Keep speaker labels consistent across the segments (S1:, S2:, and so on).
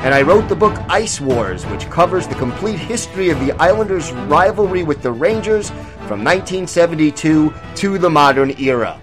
S1: and I wrote the book Ice Wars, which covers the complete history of the Islanders' rivalry with the Rangers from 1972 to the modern era.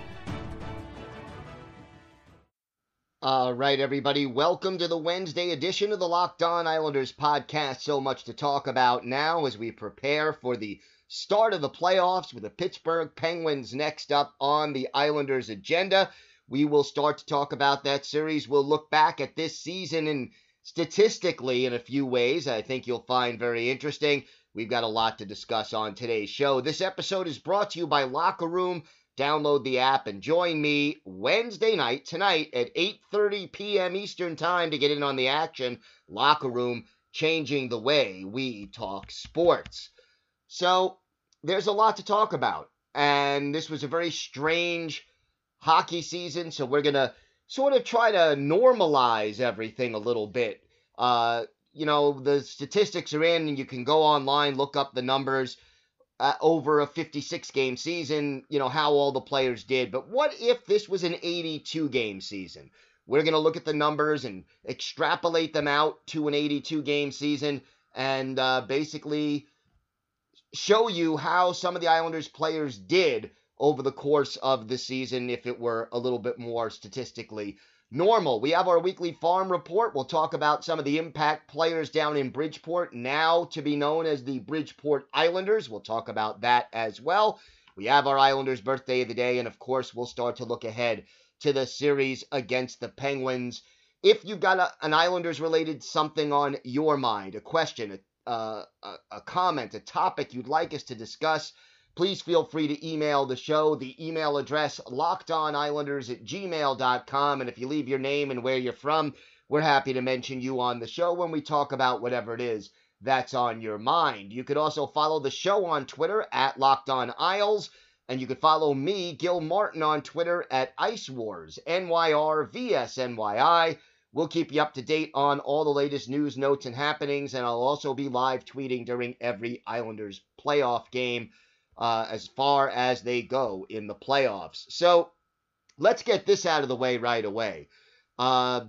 S1: All right, everybody, welcome to the Wednesday edition of the Locked On Islanders podcast. So much to talk about now as we prepare for the start of the playoffs with the Pittsburgh Penguins next up on the Islanders' agenda. We will start to talk about that series. We'll look back at this season and statistically in a few ways I think you'll find very interesting. We've got a lot to discuss on today's show. This episode is brought to you by Locker Room download the app and join me Wednesday night tonight at 8:30 p.m. Eastern Time to get in on the action. Locker room changing the way we talk sports. So, there's a lot to talk about and this was a very strange hockey season, so we're going to sort of try to normalize everything a little bit. Uh, you know, the statistics are in and you can go online, look up the numbers uh, over a 56 game season, you know, how all the players did. But what if this was an 82 game season? We're going to look at the numbers and extrapolate them out to an 82 game season and uh, basically show you how some of the Islanders players did over the course of the season if it were a little bit more statistically normal. We have our weekly farm report. We'll talk about some of the impact players down in Bridgeport, now to be known as the Bridgeport Islanders. We'll talk about that as well. We have our Islanders birthday of the day, and of course, we'll start to look ahead to the series against the Penguins. If you've got a, an Islanders related something on your mind, a question, a, uh, a, a comment, a topic you'd like us to discuss, please feel free to email the show. The email address, lockedonislanders at gmail.com. And if you leave your name and where you're from, we're happy to mention you on the show when we talk about whatever it is that's on your mind. You could also follow the show on Twitter at Locked On. And you could follow me, Gil Martin, on Twitter at Ice Wars, NYRVSNYI. We'll keep you up to date on all the latest news, notes, and happenings, and I'll also be live tweeting during every Islanders playoff game uh, as far as they go in the playoffs. So let's get this out of the way right away. Uh,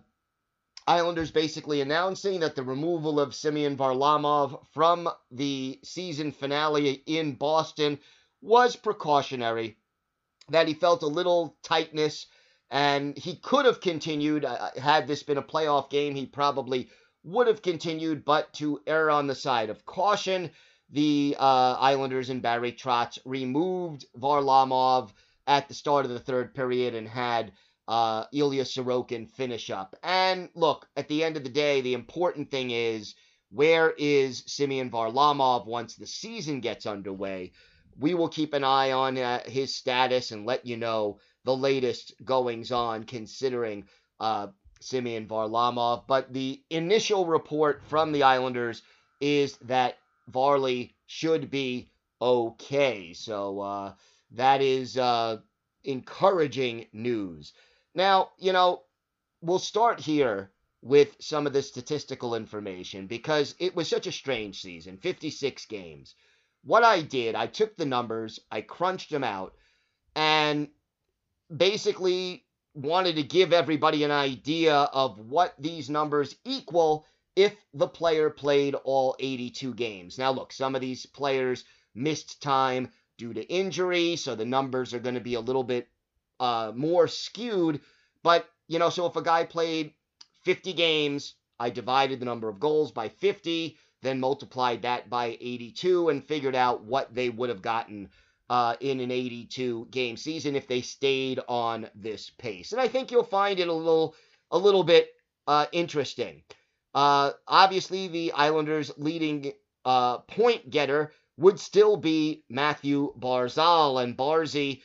S1: Islanders basically announcing that the removal of Semyon Varlamov from the season finale in Boston was precautionary, that he felt a little tightness, and he could have continued. Uh, had this been a playoff game, he probably would have continued, but to err on the side of caution, the uh, Islanders and Barry Trotz removed Varlamov at the start of the third period and had uh, Ilya Sorokin finish up. And look, at the end of the day, the important thing is where is Semyon Varlamov once the season gets underway? We will keep an eye on uh, his status and let you know the latest goings on considering uh, Semyon Varlamov. But the initial report from the Islanders is that Varley should be okay. So uh, that is uh, encouraging news. Now, you know, we'll start here with some of the statistical information because it was such a strange season 56 games. What I did, I took the numbers, I crunched them out, and basically wanted to give everybody an idea of what these numbers equal if the player played all 82 games. Now, look, some of these players missed time due to injury, so the numbers are going to be a little bit uh, more skewed. But, you know, so if a guy played 50 games, I divided the number of goals by 50, then multiplied that by 82, and figured out what they would have gotten uh, in an 82 game season if they stayed on this pace. And I think you'll find it a little a little bit uh, interesting. Uh, obviously, the Islanders' leading uh, point getter would still be Matthew Barzal. And Barzy,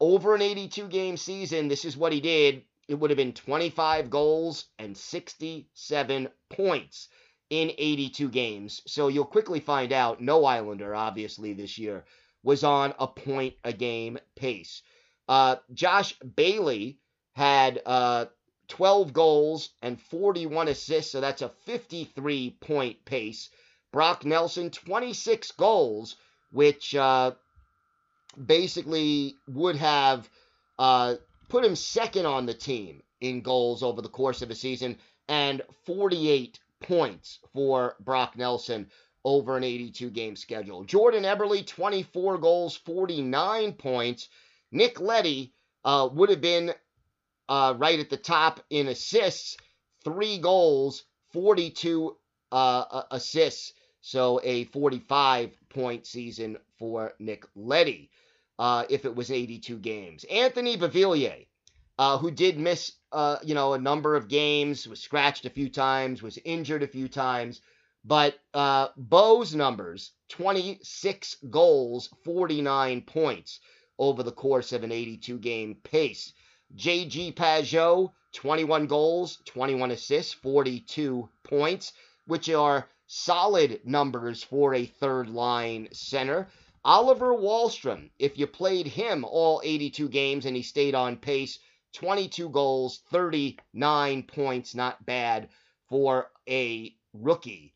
S1: over an 82 game season, this is what he did it would have been 25 goals and 67 points in 82 games. So you'll quickly find out no Islander, obviously, this year was on a point a game pace. Uh, Josh Bailey had uh, 12 goals and 41 assists, so that's a 53 point pace. Brock Nelson, 26 goals, which uh, basically would have uh, put him second on the team in goals over the course of a season, and 48 points for Brock Nelson over an 82 game schedule. Jordan Eberle, 24 goals, 49 points. Nick Leddy uh, would have been uh, right at the top in assists, three goals, 42 uh, assists. So a 45 point season for Nick Leddy uh, if it was 82 games. Anthony Beauvillier, uh, who did miss, uh, you know, a number of games, was scratched a few times, was injured a few times. But uh, Bo's numbers 26 goals, 49 points over the course of an 82 game pace. JG Pageau, 21 goals, 21 assists, 42 points, which are solid numbers for a third line center. Oliver Wahlstrom, if you played him all 82 games and he stayed on pace, 22 goals, 39 points, not bad for a rookie.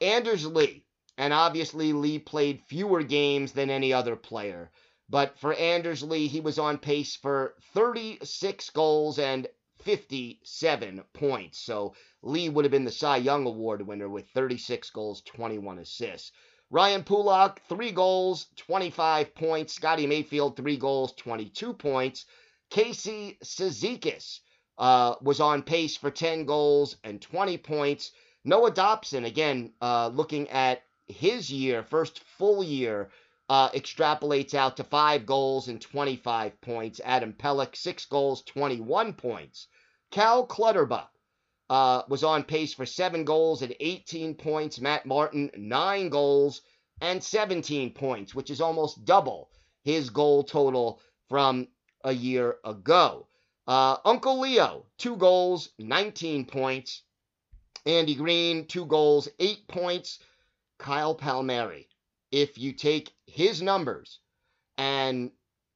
S1: Anders Lee, and obviously Lee played fewer games than any other player. But for Anders Lee, he was on pace for 36 goals and 57 points. So Lee would have been the Cy Young Award winner with 36 goals, 21 assists. Ryan Pulock, three goals, 25 points. Scotty Mayfield, three goals, 22 points. Casey Cizikas uh, was on pace for 10 goals and 20 points. Noah Dobson, again, uh, looking at his year, first full year, uh, extrapolates out to five goals and 25 points. Adam Pelech, six goals, 21 points. Cal Clutterbuck uh, was on pace for seven goals and 18 points. Matt Martin, nine goals and 17 points, which is almost double his goal total from a year ago. Uh, Uncle Leo, two goals, 19 points. Andy Greene, two goals, eight points. Kyle Palmieri, if you take his numbers and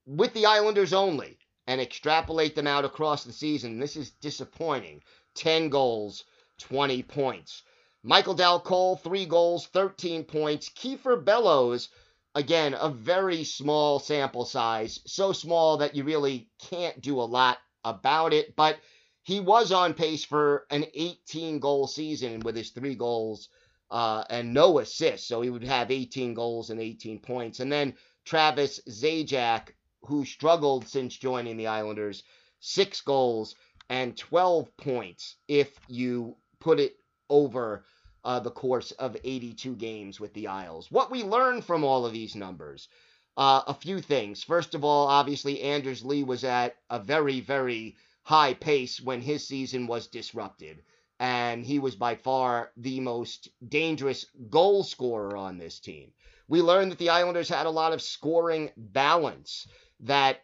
S1: with the Islanders only and extrapolate them out across the season, this is disappointing. 10 goals, 20 points. Michael Dal Colle, three goals, 13 points. Kiefer Bellows, again, a very small sample size. So small that you really can't do a lot about it. But he was on pace for an 18 goal season with his three goals uh, and no assists. So he would have 18 goals and 18 points. And then Travis Zajac, who struggled since joining the Islanders, six goals and 12 points if you put it over uh, the course of 82 games with the Isles. What we learn from all of these numbers, uh, a few things. First of all, obviously, Anders Lee was at a very, very high pace when his season was disrupted. And he was by far the most dangerous goal scorer on this team. We learned that the Islanders had a lot of scoring balance, that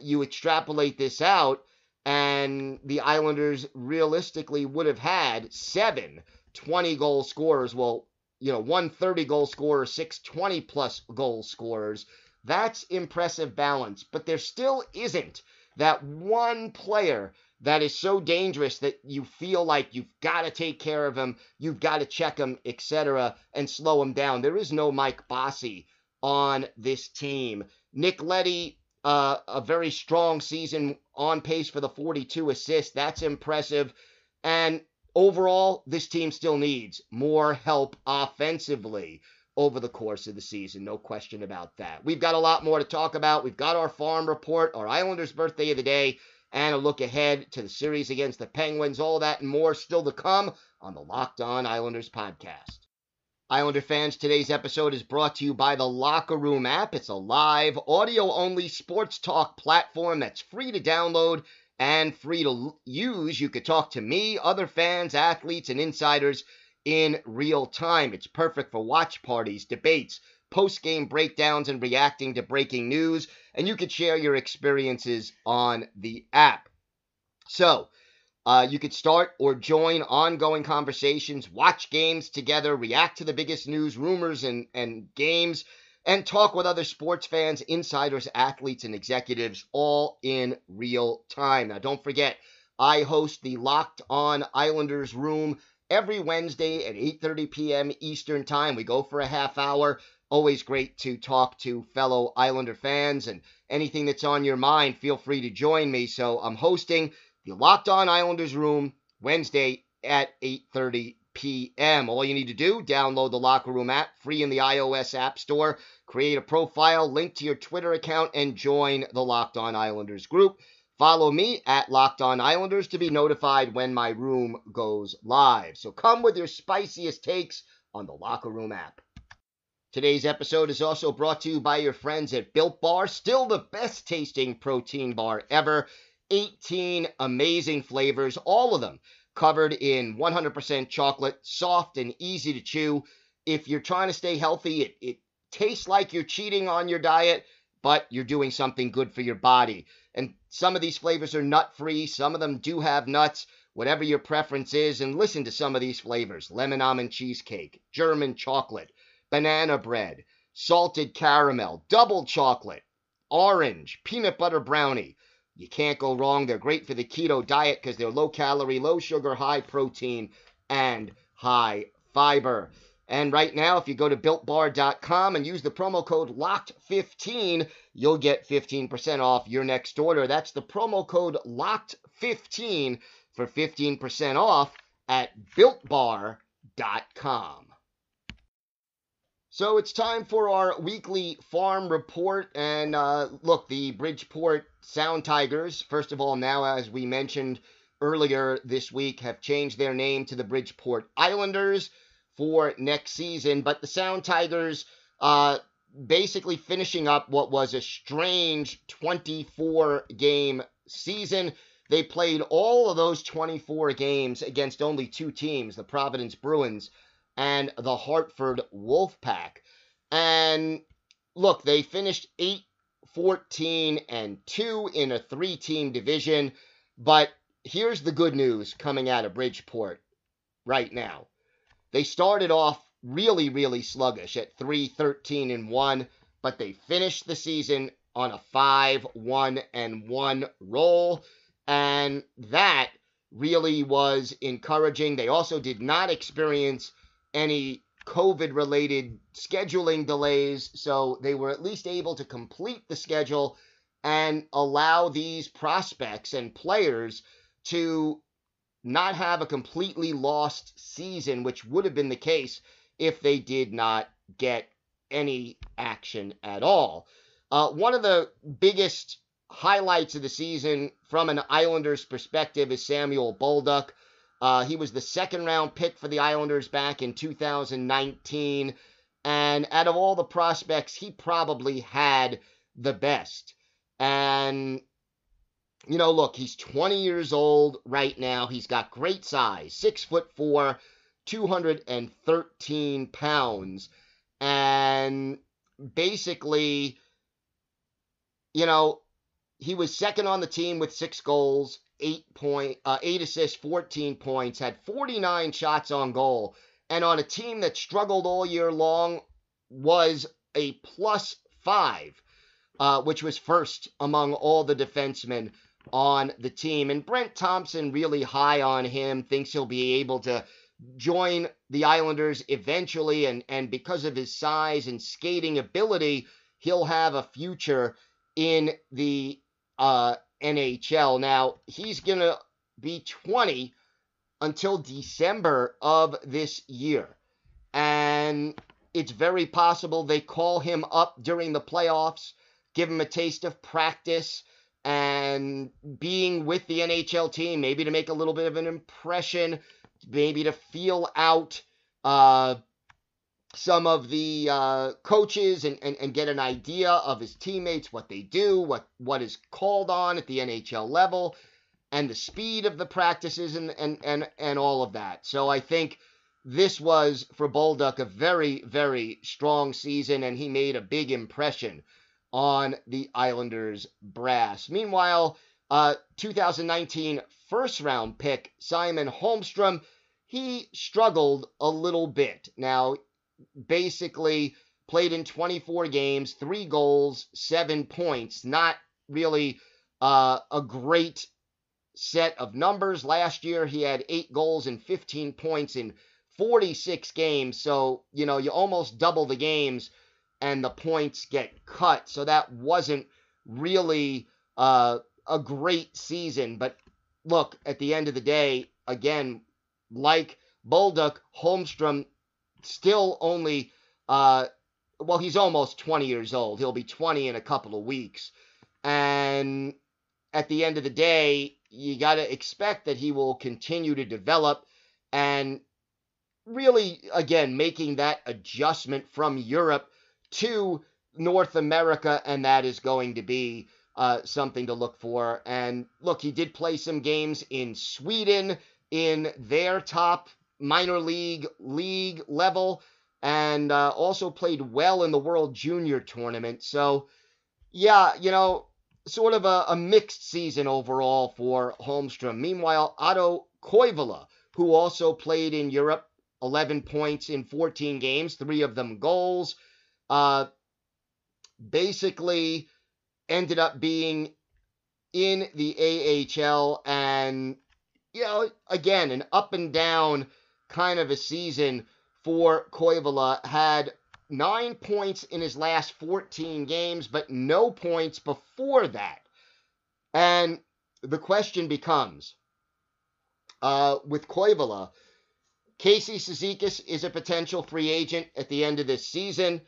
S1: you extrapolate this out, and the Islanders realistically would have had seven 20 goal scorers. Well, you know, one 30 goal scorer, six 20 plus goal scorers. That's impressive balance, but there still isn't that one player that is so dangerous that you feel like you've got to take care of him, you've got to check him, etc., and slow him down. There is no Mike Bossy on this team. Nick Leddy, uh, a very strong season on pace for the 42 assists. That's impressive. And overall, this team still needs more help offensively over the course of the season. No question about that. We've got a lot more to talk about. We've got our farm report, our Islanders birthday of the day, and a look ahead to the series against the Penguins. All that and more still to come on the Locked On Islanders podcast. Islander fans, today's episode is brought to you by the Locker Room app. It's a live, audio only sports talk platform that's free to download and free to use. You could talk to me, other fans, athletes, and insiders in real time. It's perfect for watch parties, debates, post game breakdowns, and reacting to breaking news. And you could share your experiences on the app. So, uh, you could start or join ongoing conversations, watch games together, react to the biggest news, rumors, and, and games, and talk with other sports fans, insiders, athletes, and executives all in real time. Now, don't forget, I host the Locked On Islanders Room every Wednesday at 8:30 p.m. Eastern Time. We go for a half hour. Always great to talk to fellow Islander fans and anything that's on your mind. Feel free to join me. So I'm hosting the Locked On Islanders Room Wednesday at 8:30 p.m. All you need to do, download the Locker Room app, free in the iOS App Store, create a profile, link to your Twitter account, and join the Locked On Islanders group. Follow me at Locked On Islanders to be notified when my room goes live. So come with your spiciest takes on the Locker Room app. Today's episode is also brought to you by your friends at Built Bar, still the best tasting protein bar ever. 18 amazing flavors, all of them covered in 100% chocolate, soft and easy to chew. If you're trying to stay healthy, it, it tastes like you're cheating on your diet, but you're doing something good for your body. And some of these flavors are nut free, some of them do have nuts, whatever your preference is. And listen to some of these flavors lemon almond cheesecake, German chocolate, banana bread, salted caramel, double chocolate, orange, peanut butter brownie. You can't go wrong. They're great for the keto diet because they're low calorie, low sugar, high protein, and high fiber. And right now, if you go to builtbar.com and use the promo code LOCKED15, you'll get 15% off your next order. That's the promo code LOCKED15 for 15% off at builtbar.com. So it's time for our weekly farm report. And uh, look, the Bridgeport Sound Tigers, first of all, now, as we mentioned earlier this week, have changed their name to the Bridgeport Islanders for next season. But the Sound Tigers, uh, basically finishing up what was a strange 24 game season. They played all of those 24 games against only two teams, the Providence Bruins and the Hartford Wolfpack. And look, they finished 8 14 and 2 in a three team division. But here's the good news coming out of Bridgeport right now. They started off really, really sluggish at 3 13 and 1, but they finished the season on a 5 1 and 1 roll. And that really was encouraging. They also did not experience any COVID related scheduling delays, so they were at least able to complete the schedule and allow these prospects and players to not have a completely lost season, which would have been the case if they did not get any action at all. Uh, one of the biggest highlights of the season from an Islanders perspective is Samuel Bolduc. Uh, he was the second round pick for the Islanders back in 2019. And out of all the prospects, he probably had the best. And, you know, look, he's 20 years old right now. He's got great size, six foot four, 213 pounds. And basically, you know, he was second on the team with six goals eight point, uh, eight assists, 14 points, had 49 shots on goal, and on a team that struggled all year long was a plus five, uh, which was first among all the defensemen on the team. And Brent Thompson really high on him, thinks he'll be able to join the Islanders eventually, and and because of his size and skating ability, he'll have a future in the uh, NHL. Now, he's going to be 20 until December of this year. And it's very possible they call him up during the playoffs, give him a taste of practice and being with the NHL team, maybe to make a little bit of an impression, maybe to feel out uh, some of the uh, coaches and, and, and get an idea of his teammates, what they do, what, what is called on at the NHL level, and the speed of the practices and, and, and, and all of that. So I think this was for Bolduc a very, very strong season, and he made a big impression on the Islanders brass. Meanwhile, Uh, 2019 first round pick, Simon Holmstrom, he struggled a little bit. Now, basically, played in 24 games, three goals, seven points. Not really uh, a great set of numbers. Last year, he had eight goals and 15 points in 46 games. So, you know, you almost double the games and the points get cut. So that wasn't really uh, a great season. But look, at the end of the day, again, like Bolduc, Holmstrom still only, uh, well, he's almost 20 years old. He'll be 20 in a couple of weeks. And at the end of the day, you got to expect that he will continue to develop and really, again, making that adjustment from Europe to North America, and that is going to be uh, something to look for. And look, he did play some games in Sweden in their top minor league league level, and uh, also played well in the World Junior Tournament. So, yeah, you know, sort of a, a mixed season overall for Holmstrom. Meanwhile, Otto Koivula, who also played in Europe, 11 points in 14 games, three of them goals. Uh, basically ended up being in the AHL and, you know, again, an up and down kind of a season for Koivula. Had nine points in his last 14 games, but no points before that. And the question becomes uh, with Koivula, Casey Cizikas is a potential free agent at the end of this season.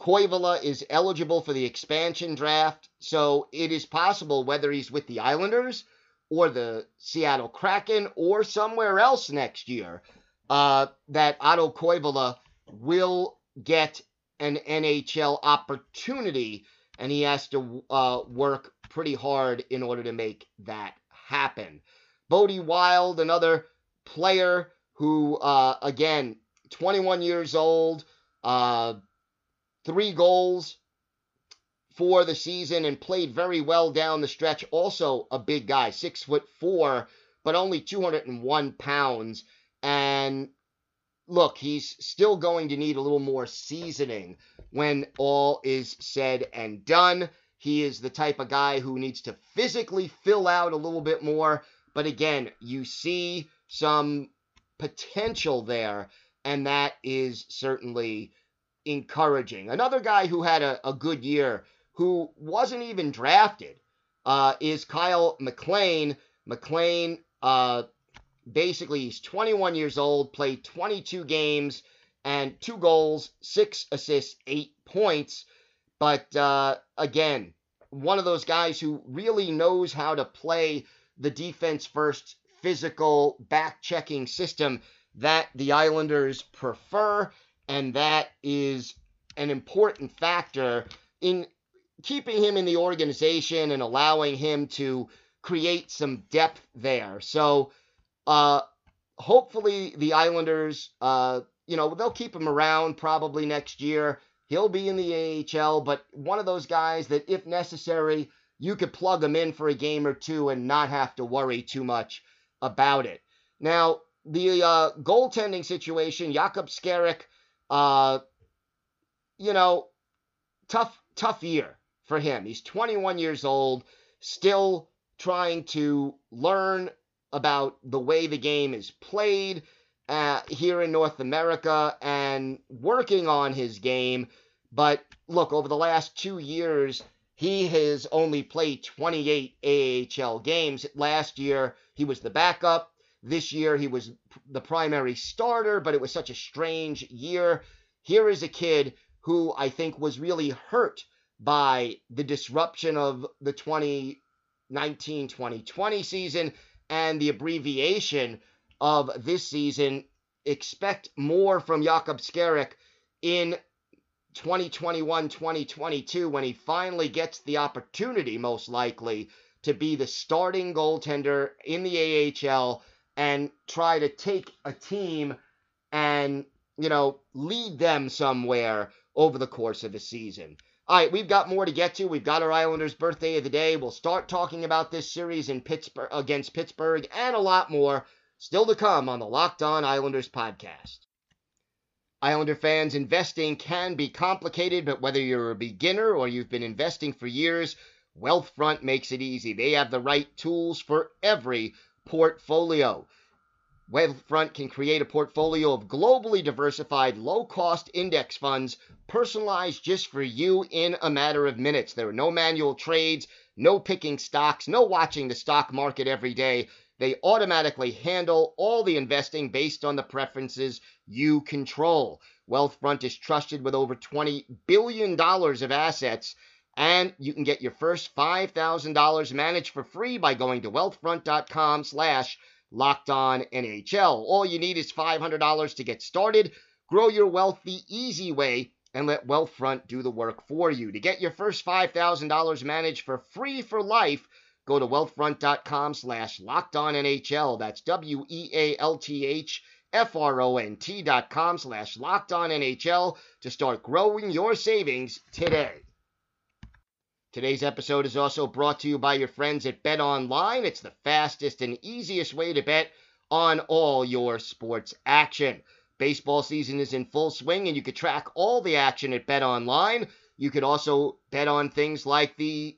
S1: Koivula is eligible for the expansion draft, so it is possible whether he's with the Islanders or the Seattle Kraken or somewhere else next year uh, that Otto Koivula will get an NHL opportunity, and he has to uh, work pretty hard in order to make that happen. Bode Wilde, another player who, uh, again, 21 years old, uh, three goals for the season and played very well down the stretch. Also a big guy, six foot four, but only 201 pounds. And look, he's still going to need a little more seasoning when all is said and done. He is the type of guy who needs to physically fill out a little bit more. But again, you see some potential there, and that is certainly encouraging. Another guy who had a, a good year, who wasn't even drafted, uh, is Kyle MacLean. MacLean uh, basically he's 21 years old, played 22 games and two goals, six assists, eight points. But uh, again, one of those guys who really knows how to play the defense first, physical, back checking system that the Islanders prefer. And that is an important factor in keeping him in the organization and allowing him to create some depth there. So, uh, hopefully the Islanders, uh, you know, they'll keep him around probably next year. He'll be in the AHL, but one of those guys that, if necessary, you could plug him in for a game or two and not have to worry too much about it. Now, the uh, goaltending situation, Jakub Skarek, uh, you know, tough, tough year for him. He's 21 years old, still trying to learn about the way the game is played uh, here in North America and working on his game. But look, over the last two years, he has only played 28 AHL games. Last year, he was the backup. This year, he was the primary starter, but it was such a strange year. Here is a kid who I think was really hurt by the disruption of the 2019 2020 season and the abbreviation of this season. Expect more from Jakub Skarek in 2021 2022 when he finally gets the opportunity, most likely, to be the starting goaltender in the AHL and try to take a team and, you know, lead them somewhere over the course of the season. All right, we've got more to get to. We've got our Islanders' birthday of the day. We'll start talking about this series in Pittsburgh against Pittsburgh and a lot more still to come on the Locked On Islanders podcast. Islander fans, investing can be complicated, but whether you're a beginner or you've been investing for years, Wealthfront makes it easy. They have the right tools for every portfolio. Wealthfront can create a portfolio of globally diversified, low cost index funds personalized just for you in a matter of minutes. There are no manual trades, no picking stocks, no watching the stock market every day. They automatically handle all the investing based on the preferences you control. Wealthfront is trusted with over $20 billion of assets, and you can get your first $5,000 managed for free by going to wealthfront.com slash Locked On NHL. All you need is $500 to get started. Grow your wealth the easy way and let Wealthfront do the work for you. To get your first $5,000 managed for free for life, go to wealthfront.com slash locked on NHL. That's W E A L T H F R O N T dot com slash locked on NHL to start growing your savings today. Today's episode is also brought to you by your friends at Bet Online. It's the fastest and easiest way to bet on all your sports action. Baseball season is in full swing and you can track all the action at Bet Online. You could also bet on things like the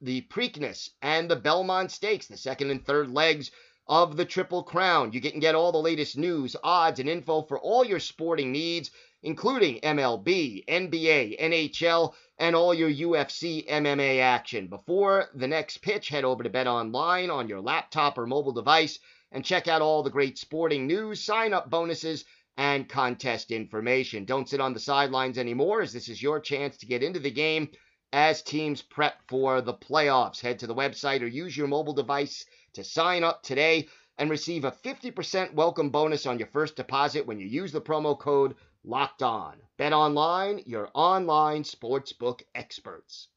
S1: the Preakness and the Belmont Stakes, the second and third legs of the Triple Crown. You can get all the latest news, odds, and info for all your sporting needs including MLB, NBA, NHL, and all your UFC MMA action. Before the next pitch, head over to Bet Online on your laptop or mobile device and check out all the great sporting news, sign up bonuses, and contest information. Don't sit on the sidelines anymore, as this is your chance to get into the game as teams prep for the playoffs. Head to the website or use your mobile device to sign up today and receive a 50% welcome bonus on your first deposit when you use the promo code Locked On. Bet online, your online sportsbook experts.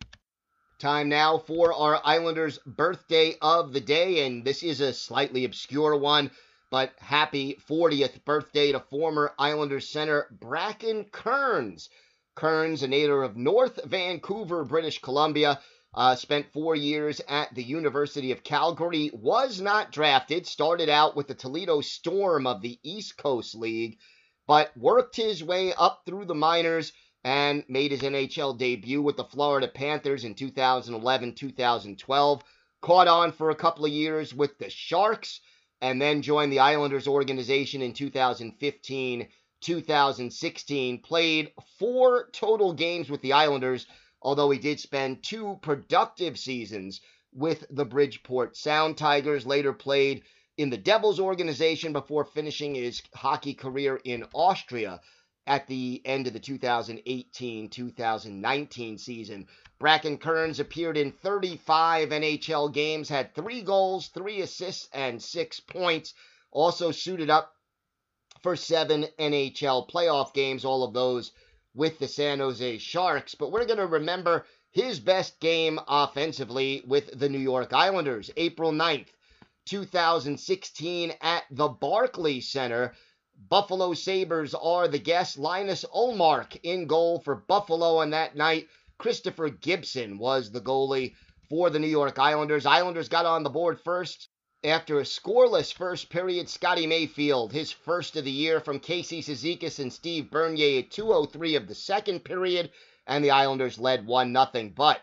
S1: Time now for our Islanders' birthday of the day, and this is a slightly obscure one, but happy 40th birthday to former Islanders center Bracken Kearns. Kearns, a native of North Vancouver, British Columbia, uh, spent four years at the University of Calgary, was not drafted, started out with the Toledo Storm of the East Coast League but worked his way up through the minors and made his NHL debut with the Florida Panthers in 2011 2012. Caught on for a couple of years with the Sharks and then joined the Islanders organization in 2015 2016. Played four total games with the Islanders, although he did spend two productive seasons with the Bridgeport Sound Tigers. Later played in the Devils organization before finishing his hockey career in Austria at the end of the 2018 2019 season. Bracken Kearns appeared in 35 NHL games, had three goals, three assists, and six points. Also suited up for seven NHL playoff games, all of those with the San Jose Sharks. But we're going to remember his best game offensively with the New York Islanders, April 9th. 2016 at the Barclays Center. Buffalo Sabres are the guests. Linus Ullmark in goal for Buffalo on that night. Christopher Gibson was the goalie for the New York Islanders. Islanders got on the board first after a scoreless first period. Scotty Mayfield, his first of the year from Casey Cizikas and Steve Bernier at 2.03 of the second period, and the Islanders led 1 0. But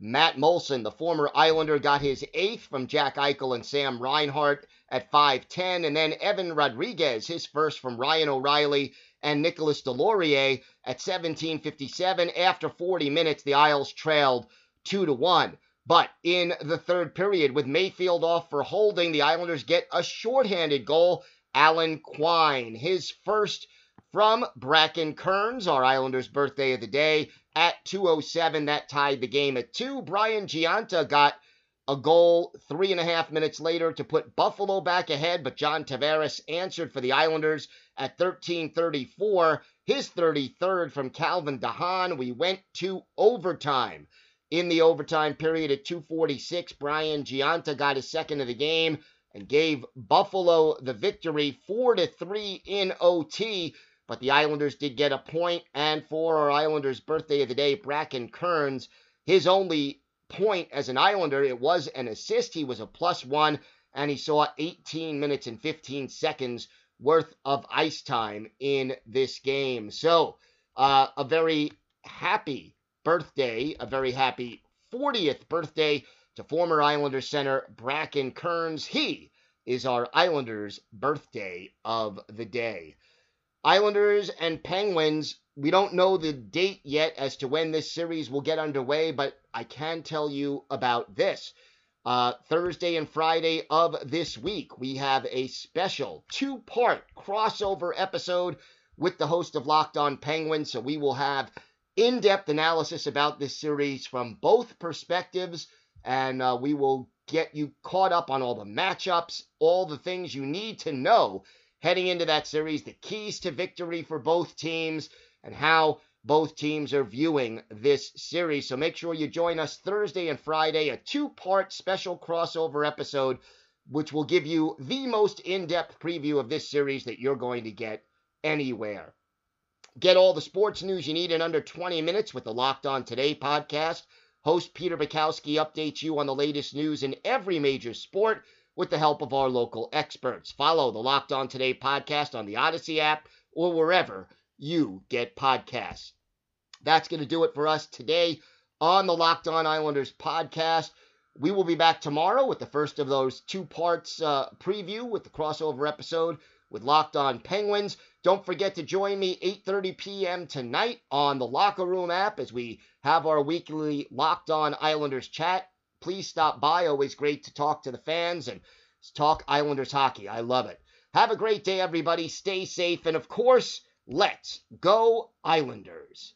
S1: Matt Moulson, the former Islander, got his eighth from Jack Eichel and Sam Reinhart at 5'10, and then Evan Rodrigues, his first from Ryan O'Reilly and Nicolas Deslauriers at 17:57. After 40 minutes, the Isles trailed two to one. But in the third period, with Mayfield off for holding, the Islanders get a shorthanded goal. Alan Quine, his first from Bracken Kearns, our Islanders' birthday of the day, at 207. That tied the game at two. Brian Gionta got a goal three and a half minutes later to put Buffalo back ahead, but John Tavares answered for the Islanders at 13:34. His 33rd from Calvin de Haan. We went to overtime. In the overtime period at 246, Brian Gionta got his second of the game and gave Buffalo the victory 4 to 3 in OT but the Islanders did get a point. And for our Islanders' birthday of the day, Bracken Kearns, his only point as an Islander, it was an assist. He was a plus one, and he saw 18 minutes and 15 seconds worth of ice time in this game. So, uh, a very happy birthday, a very happy 40th birthday to former Islander center Bracken Kearns. He is our Islanders birthday of the day. Islanders and Penguins, we don't know the date yet as to when this series will get underway, but I can tell you about this. Uh, Thursday and Friday of this week, we have a special two part crossover episode with the host of Locked On Penguins. So we will have in depth analysis about this series from both perspectives, and uh, we will get you caught up on all the matchups, all the things you need to know heading into that series, the keys to victory for both teams, and how both teams are viewing this series. So make sure you join us Thursday and Friday, a two part special crossover episode, which will give you the most in depth preview of this series that you're going to get anywhere. Get all the sports news you need in under 20 minutes with the Locked On Today podcast. Host Peter Bukowski updates you on the latest news in every major sport with the help of our local experts. Follow the Locked On Today podcast on the Audacy app or wherever you get podcasts. That's going to do it for us today on the Locked On Islanders podcast. We will be back tomorrow with the first of those two parts uh, preview with the crossover episode with Locked On Penguins. Don't forget to join me 8:30 p.m. tonight on the Locker Room app as we have our weekly Locked On Islanders chat please stop by. Always great to talk to the fans and talk Islanders hockey. I love it. Have a great day, everybody. Stay safe. And of course, let's go, Islanders.